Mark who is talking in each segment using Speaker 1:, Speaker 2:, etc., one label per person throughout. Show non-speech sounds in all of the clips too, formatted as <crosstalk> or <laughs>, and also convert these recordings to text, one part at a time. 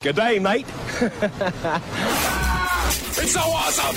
Speaker 1: Good day, mate. <laughs>
Speaker 2: It's so awesome!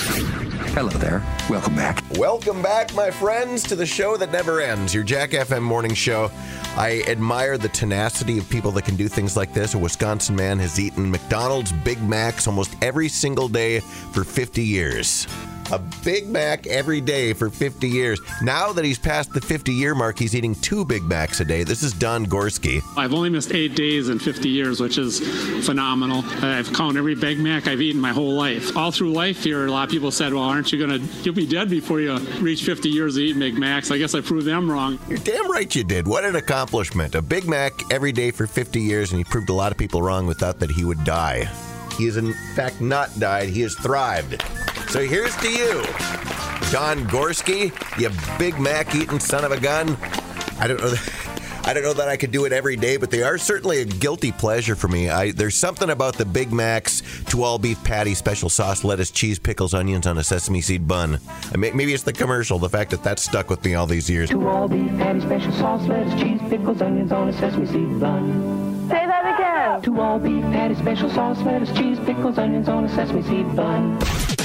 Speaker 3: Hello there. Welcome back.
Speaker 4: Welcome back, my friends, to the show that never ends, your Jack FM morning show. I admire the tenacity of people that can do things like this. A Wisconsin man has eaten McDonald's Big Macs almost every single day for 50 years. A Big Mac every day for 50 years. Now that he's past the 50 year mark, he's eating two Big Macs a day. This is Don Gorski.
Speaker 5: I've only missed eight days in 50 years, which is phenomenal. I've counted every Big Mac I've eaten my whole life. All through life here, a lot of people said, well, aren't you going to, you'll be dead before you reach 50 years of eating Big Macs. I guess I proved them wrong.
Speaker 4: You're damn right you did. What an accomplishment. A Big Mac every day for 50 years, and he proved a lot of people wrong with that, that he would die. He has, in fact, not died. He has thrived. So here's to you, Don Gorski, you Big Mac eating son of a gun. I don't know. That, <laughs> I don't know that I could do it every day, but they are certainly a guilty pleasure for me. I, there's something about the Big Macs, two all beef patty, special sauce, lettuce, cheese, pickles, onions on a sesame seed bun. I may, maybe it's the commercial, the fact that that's stuck with me all these years.
Speaker 6: Two all beef patty, special sauce, lettuce, cheese, pickles, onions on a sesame seed bun.
Speaker 7: Say that again.
Speaker 6: Two all beef patty, special sauce, lettuce, cheese, pickles, onions on a sesame seed bun.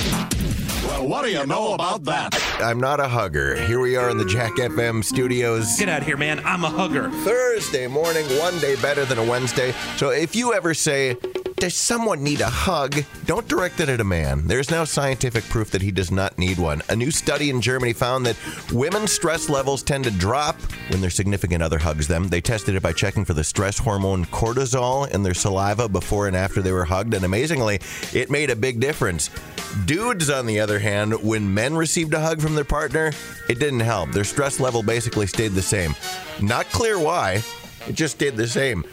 Speaker 2: Well, what do you know about that?
Speaker 4: I'm not a hugger. Here we are in the Jack FM studios.
Speaker 8: Get out of here, man. I'm a hugger.
Speaker 4: Thursday morning, one day better than a Wednesday. So if you ever say, does someone need a hug? Don't direct it at a man. There's now scientific proof that he does not need one. A new study in Germany found that women's stress levels tend to drop when their significant other hugs them. They tested it by checking for the stress hormone cortisol in their saliva before and after they were hugged, and amazingly, it made a big difference. Dudes, on the other hand, when men received a hug from their partner, it didn't help. Their stress level basically stayed the same. Not clear why, it just stayed the same.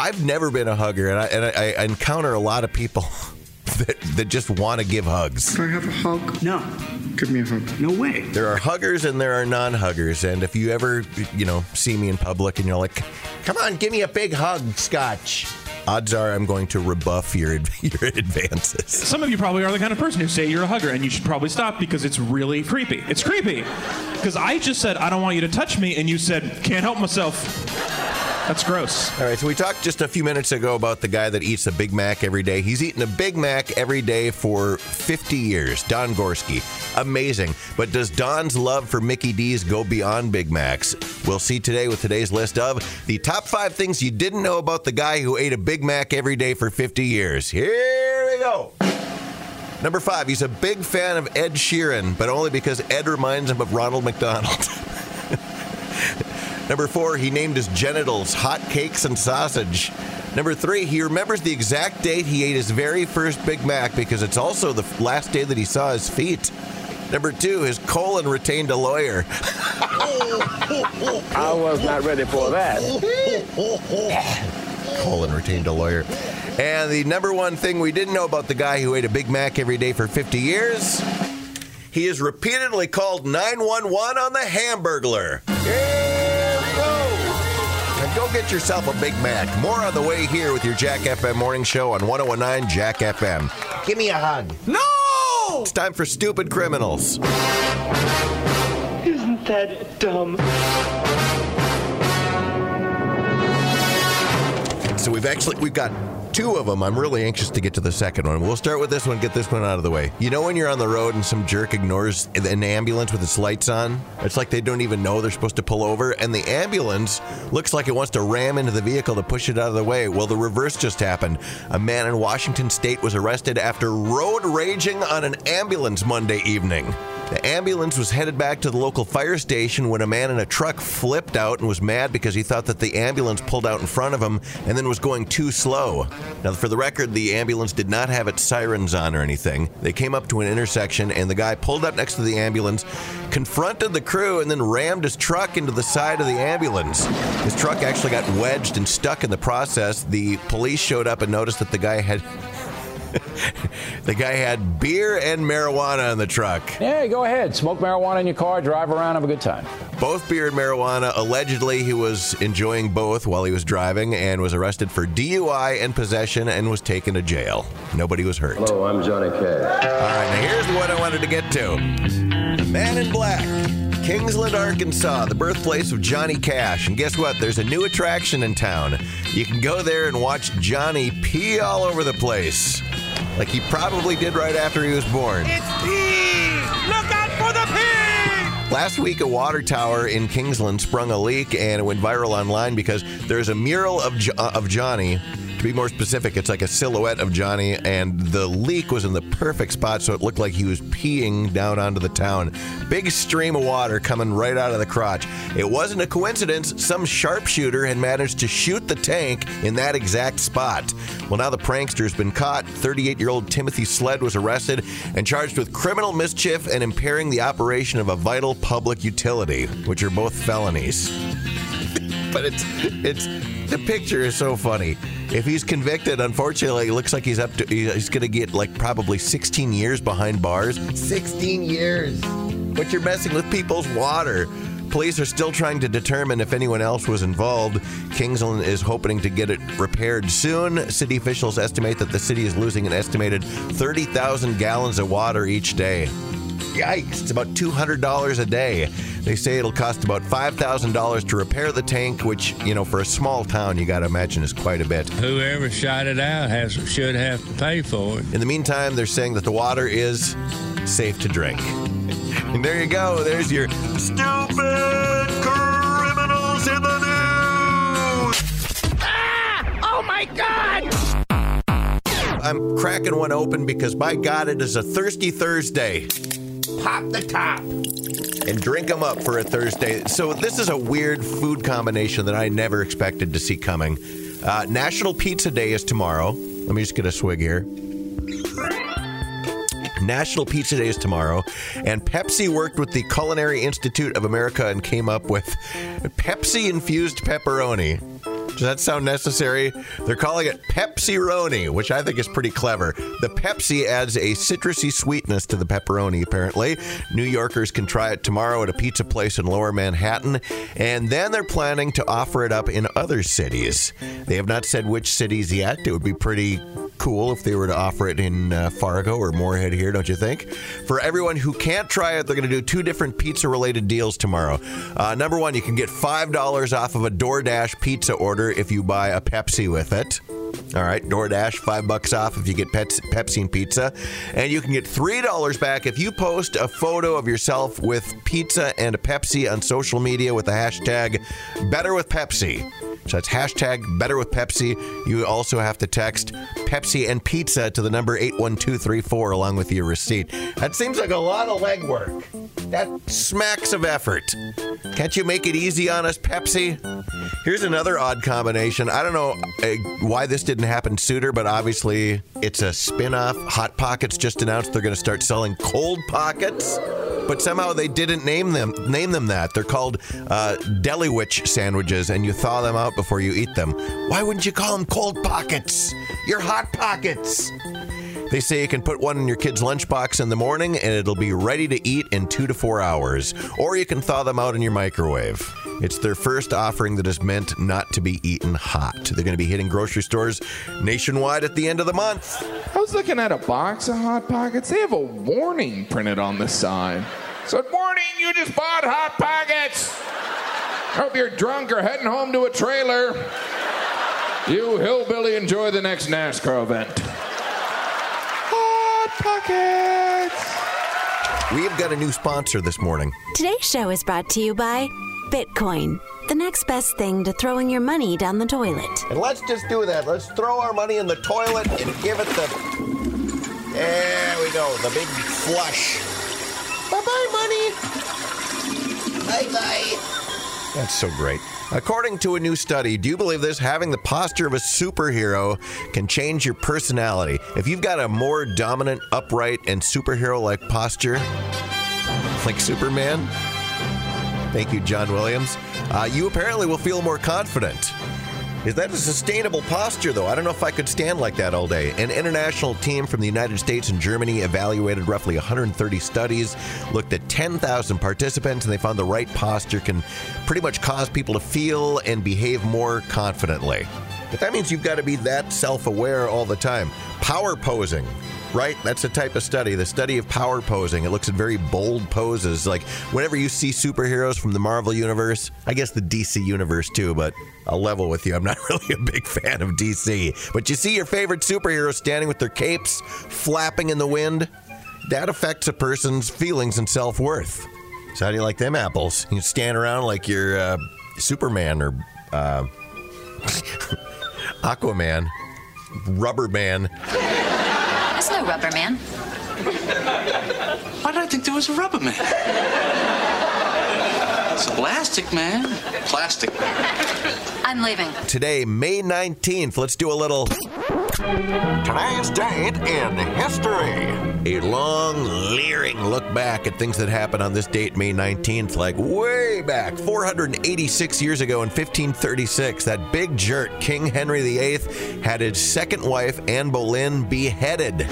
Speaker 4: I've never been a hugger, and I, and I, I encounter a lot of people <laughs> that, that just want to give hugs.
Speaker 9: Can I have a hug?
Speaker 10: No.
Speaker 9: Give me a hug.
Speaker 10: No way.
Speaker 4: There are huggers and there are non huggers. And if you ever, you know, see me in public and you're like, come on, give me a big hug, Scotch, odds are I'm going to rebuff your, <laughs> your advances.
Speaker 8: Some of you probably are the kind of person who say you're a hugger, and you should probably stop because it's really creepy. It's creepy. Because I just said, I don't want you to touch me, and you said, can't help myself. That's gross.
Speaker 4: All right, so we talked just a few minutes ago about the guy that eats a Big Mac every day. He's eaten a Big Mac every day for 50 years. Don Gorski. Amazing. But does Don's love for Mickey D's go beyond Big Macs? We'll see today with today's list of the top five things you didn't know about the guy who ate a Big Mac every day for 50 years. Here we go. Number five, he's a big fan of Ed Sheeran, but only because Ed reminds him of Ronald McDonald. <laughs> Number four, he named his genitals hot cakes and sausage. Number three, he remembers the exact date he ate his very first Big Mac because it's also the last day that he saw his feet. Number two, his colon retained a lawyer. <laughs>
Speaker 1: I was not ready for that. <laughs>
Speaker 4: colon retained a lawyer. And the number one thing we didn't know about the guy who ate a Big Mac every day for 50 years, he has repeatedly called 911 on the Hamburglar. Here we go. Now go get yourself a Big Mac. More on the way here with your Jack FM morning show on 1019 Jack FM. Give me a hug.
Speaker 10: No!
Speaker 4: It's time for Stupid Criminals.
Speaker 6: Isn't that dumb?
Speaker 4: So we've actually we've got two of them. I'm really anxious to get to the second one. We'll start with this one, get this one out of the way. You know when you're on the road and some jerk ignores an ambulance with its lights on? It's like they don't even know they're supposed to pull over, and the ambulance looks like it wants to ram into the vehicle to push it out of the way. Well, the reverse just happened. A man in Washington state was arrested after road raging on an ambulance Monday evening. The ambulance was headed back to the local fire station when a man in a truck flipped out and was mad because he thought that the ambulance pulled out in front of him and then was going too slow. Now, for the record, the ambulance did not have its sirens on or anything. They came up to an intersection and the guy pulled up next to the ambulance, confronted the crew, and then rammed his truck into the side of the ambulance. His truck actually got wedged and stuck in the process. The police showed up and noticed that the guy had. The guy had beer and marijuana in the truck.
Speaker 11: Yeah, go ahead. Smoke marijuana in your car, drive around, have a good time.
Speaker 4: Both beer and marijuana. Allegedly, he was enjoying both while he was driving and was arrested for DUI and possession and was taken to jail. Nobody was hurt.
Speaker 12: Hello, I'm Johnny Cash.
Speaker 4: All right, now here's what I wanted to get to. The Man in Black Kingsland, Arkansas, the birthplace of Johnny Cash. And guess what? There's a new attraction in town. You can go there and watch Johnny pee all over the place. Like he probably did right after he was born.
Speaker 7: It's pee! Look out for the pee!
Speaker 4: Last week, a water tower in Kingsland sprung a leak and it went viral online because there's a mural of, jo- uh, of Johnny. To be more specific, it's like a silhouette of Johnny, and the leak was in the perfect spot, so it looked like he was peeing down onto the town. Big stream of water coming right out of the crotch. It wasn't a coincidence. Some sharpshooter had managed to shoot the tank in that exact spot. Well, now the prankster's been caught. 38 year old Timothy Sled was arrested and charged with criminal mischief and impairing the operation of a vital public utility, which are both felonies. <laughs> but it's it's the picture is so funny. If he's convicted, unfortunately, it looks like he's up to he's going to get like probably 16 years behind bars. 16 years. But you're messing with people's water. Police are still trying to determine if anyone else was involved. Kingsland is hoping to get it repaired soon. City officials estimate that the city is losing an estimated 30,000 gallons of water each day. Yikes, it's about $200 a day. They say it'll cost about $5,000 to repair the tank, which, you know, for a small town, you got to imagine is quite a bit.
Speaker 10: Whoever shot it out has should have to pay for it.
Speaker 4: In the meantime, they're saying that the water is safe to drink. And <laughs> there you go. There's your stupid criminals in the news.
Speaker 7: Ah! Oh my god!
Speaker 4: I'm cracking one open because, by God, it is a thirsty Thursday. Pop the top and drink them up for a Thursday. So, this is a weird food combination that I never expected to see coming. Uh, National Pizza Day is tomorrow. Let me just get a swig here. National Pizza Day is tomorrow, and Pepsi worked with the Culinary Institute of America and came up with Pepsi infused pepperoni. Does that sound necessary? They're calling it Pepsi Roni, which I think is pretty clever. The Pepsi adds a citrusy sweetness to the pepperoni, apparently. New Yorkers can try it tomorrow at a pizza place in lower Manhattan, and then they're planning to offer it up in other cities. They have not said which cities yet. It would be pretty cool if they were to offer it in uh, Fargo or Moorhead here, don't you think? For everyone who can't try it, they're going to do two different pizza related deals tomorrow. Uh, number one, you can get $5 off of a DoorDash pizza order if you buy a Pepsi with it. All right, DoorDash, five bucks off if you get Pepsi and pizza. And you can get $3 back if you post a photo of yourself with pizza and a Pepsi on social media with the hashtag Better with Pepsi. So that's hashtag Better with Pepsi. You also have to text Pepsi and pizza to the number 81234 along with your receipt. That seems like a lot of legwork. That smacks of effort. Can't you make it easy on us, Pepsi? Here's another odd combination. I don't know uh, why this didn't happen sooner, but obviously it's a spin off. Hot Pockets just announced they're going to start selling cold pockets but somehow they didn't name them name them that. They're called uh, Deliwich sandwiches, and you thaw them out before you eat them. Why wouldn't you call them cold pockets? You're hot pockets. They say you can put one in your kid's lunchbox in the morning and it'll be ready to eat in two to four hours. Or you can thaw them out in your microwave. It's their first offering that is meant not to be eaten hot. They're going to be hitting grocery stores nationwide at the end of the month.
Speaker 12: I was looking at a box of Hot Pockets. They have a warning printed on the side. Said, Warning, you just bought Hot Pockets. Hope you're drunk or heading home to a trailer. You hillbilly enjoy the next NASCAR event. Hot Pockets.
Speaker 4: We've got a new sponsor this morning.
Speaker 13: Today's show is brought to you by Bitcoin, the next best thing to throwing your money down the toilet.
Speaker 4: And let's just do that. Let's throw our money in the toilet and give it the. There we go, the big flush. Bye bye, money. Bye bye. That's so great. According to a new study, do you believe this? Having the posture of a superhero can change your personality. If you've got a more dominant, upright, and superhero like posture, like Superman, thank you, John Williams, uh, you apparently will feel more confident. Is that a sustainable posture, though? I don't know if I could stand like that all day. An international team from the United States and Germany evaluated roughly 130 studies, looked at 10,000 participants, and they found the right posture can pretty much cause people to feel and behave more confidently. But that means you've got to be that self aware all the time. Power posing. Right? That's a type of study, the study of power posing. It looks at very bold poses. Like whenever you see superheroes from the Marvel universe, I guess the DC universe too, but I'll level with you. I'm not <laughs> really a big fan of DC. But you see your favorite superheroes standing with their capes flapping in the wind, that affects a person's feelings and self worth. So, how do you like them apples? You stand around like you're uh, Superman or uh, <laughs> Aquaman, Rubber Man.
Speaker 14: There's rubber man.
Speaker 15: Why did I think there was a rubber man? It's a plastic man. Plastic.
Speaker 14: I'm leaving.
Speaker 4: Today, May 19th, let's do a little. Today's date in history. A long, look back at things that happened on this date, May 19th, like way back, 486 years ago in 1536. That big jerk, King Henry VIII, had his second wife, Anne Boleyn, beheaded.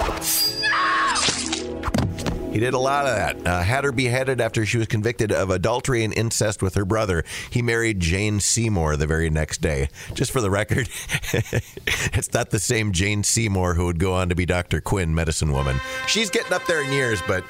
Speaker 4: He did a lot of that. Uh, had her beheaded after she was convicted of adultery and incest with her brother. He married Jane Seymour the very next day. Just for the record, <laughs> it's not the same Jane Seymour who would go on to be Dr. Quinn, medicine woman. She's getting up there in years, but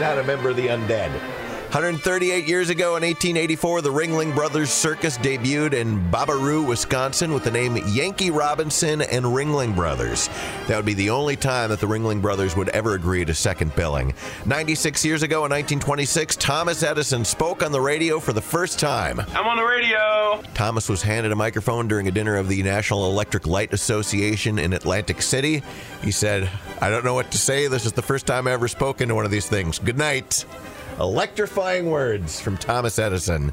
Speaker 4: not a member of the undead. 138 years ago in 1884, the Ringling Brothers Circus debuted in Baraboo, Wisconsin with the name Yankee Robinson and Ringling Brothers. That would be the only time that the Ringling Brothers would ever agree to second billing. 96 years ago in 1926, Thomas Edison spoke on the radio for the first time.
Speaker 7: I'm on the radio.
Speaker 4: Thomas was handed a microphone during a dinner of the National Electric Light Association in Atlantic City. He said, I don't know what to say. This is the first time I ever spoken to one of these things. Good night. Electrifying words from Thomas Edison.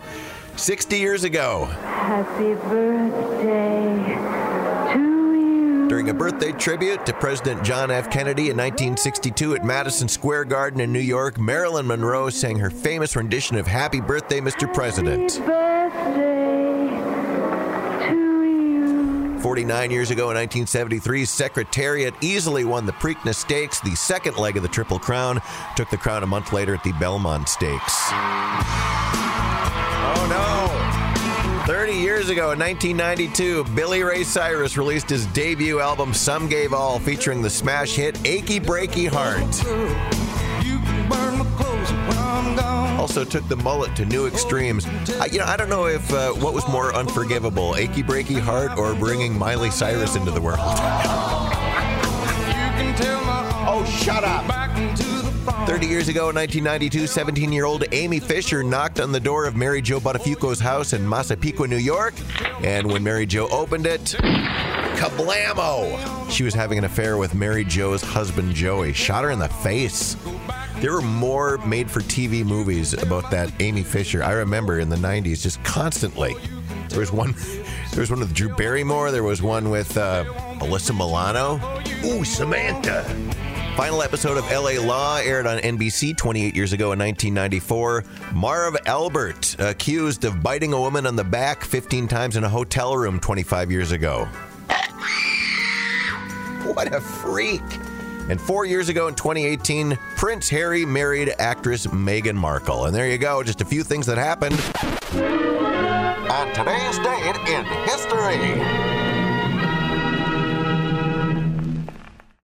Speaker 4: 60 years ago,
Speaker 6: Happy birthday to you.
Speaker 4: during a birthday tribute to President John F. Kennedy in 1962 at Madison Square Garden in New York, Marilyn Monroe sang her famous rendition of Happy Birthday, Mr. President.
Speaker 6: Birthday
Speaker 4: 49 years ago in 1973, Secretariat easily won the Preakness Stakes, the second leg of the Triple Crown. Took the crown a month later at the Belmont Stakes. Oh no! 30 years ago in 1992, Billy Ray Cyrus released his debut album Some Gave All, featuring the smash hit Achy Breaky Heart. Also took the mullet to new extremes. I, you know, I don't know if uh, what was more unforgivable, Achy Breaky Heart or bringing Miley Cyrus into the world. <laughs> oh, shut up! 30 years ago in 1992, 17 year old Amy Fisher knocked on the door of Mary Jo Buttafuoco's house in Massapequa, New York. And when Mary Jo opened it, kablamo! She was having an affair with Mary Jo's husband, Joey. Shot her in the face. There were more made for TV movies about that Amy Fisher. I remember in the 90s just constantly. There was one <laughs> there was one with Drew Barrymore, there was one with uh, Alyssa Milano. Ooh, Samantha. Final episode of LA Law aired on NBC 28 years ago in 1994. Marv Albert accused of biting a woman on the back 15 times in a hotel room 25 years ago. What a freak. And four years ago in 2018, Prince Harry married actress Meghan Markle. And there you go, just a few things that happened on today's date in history.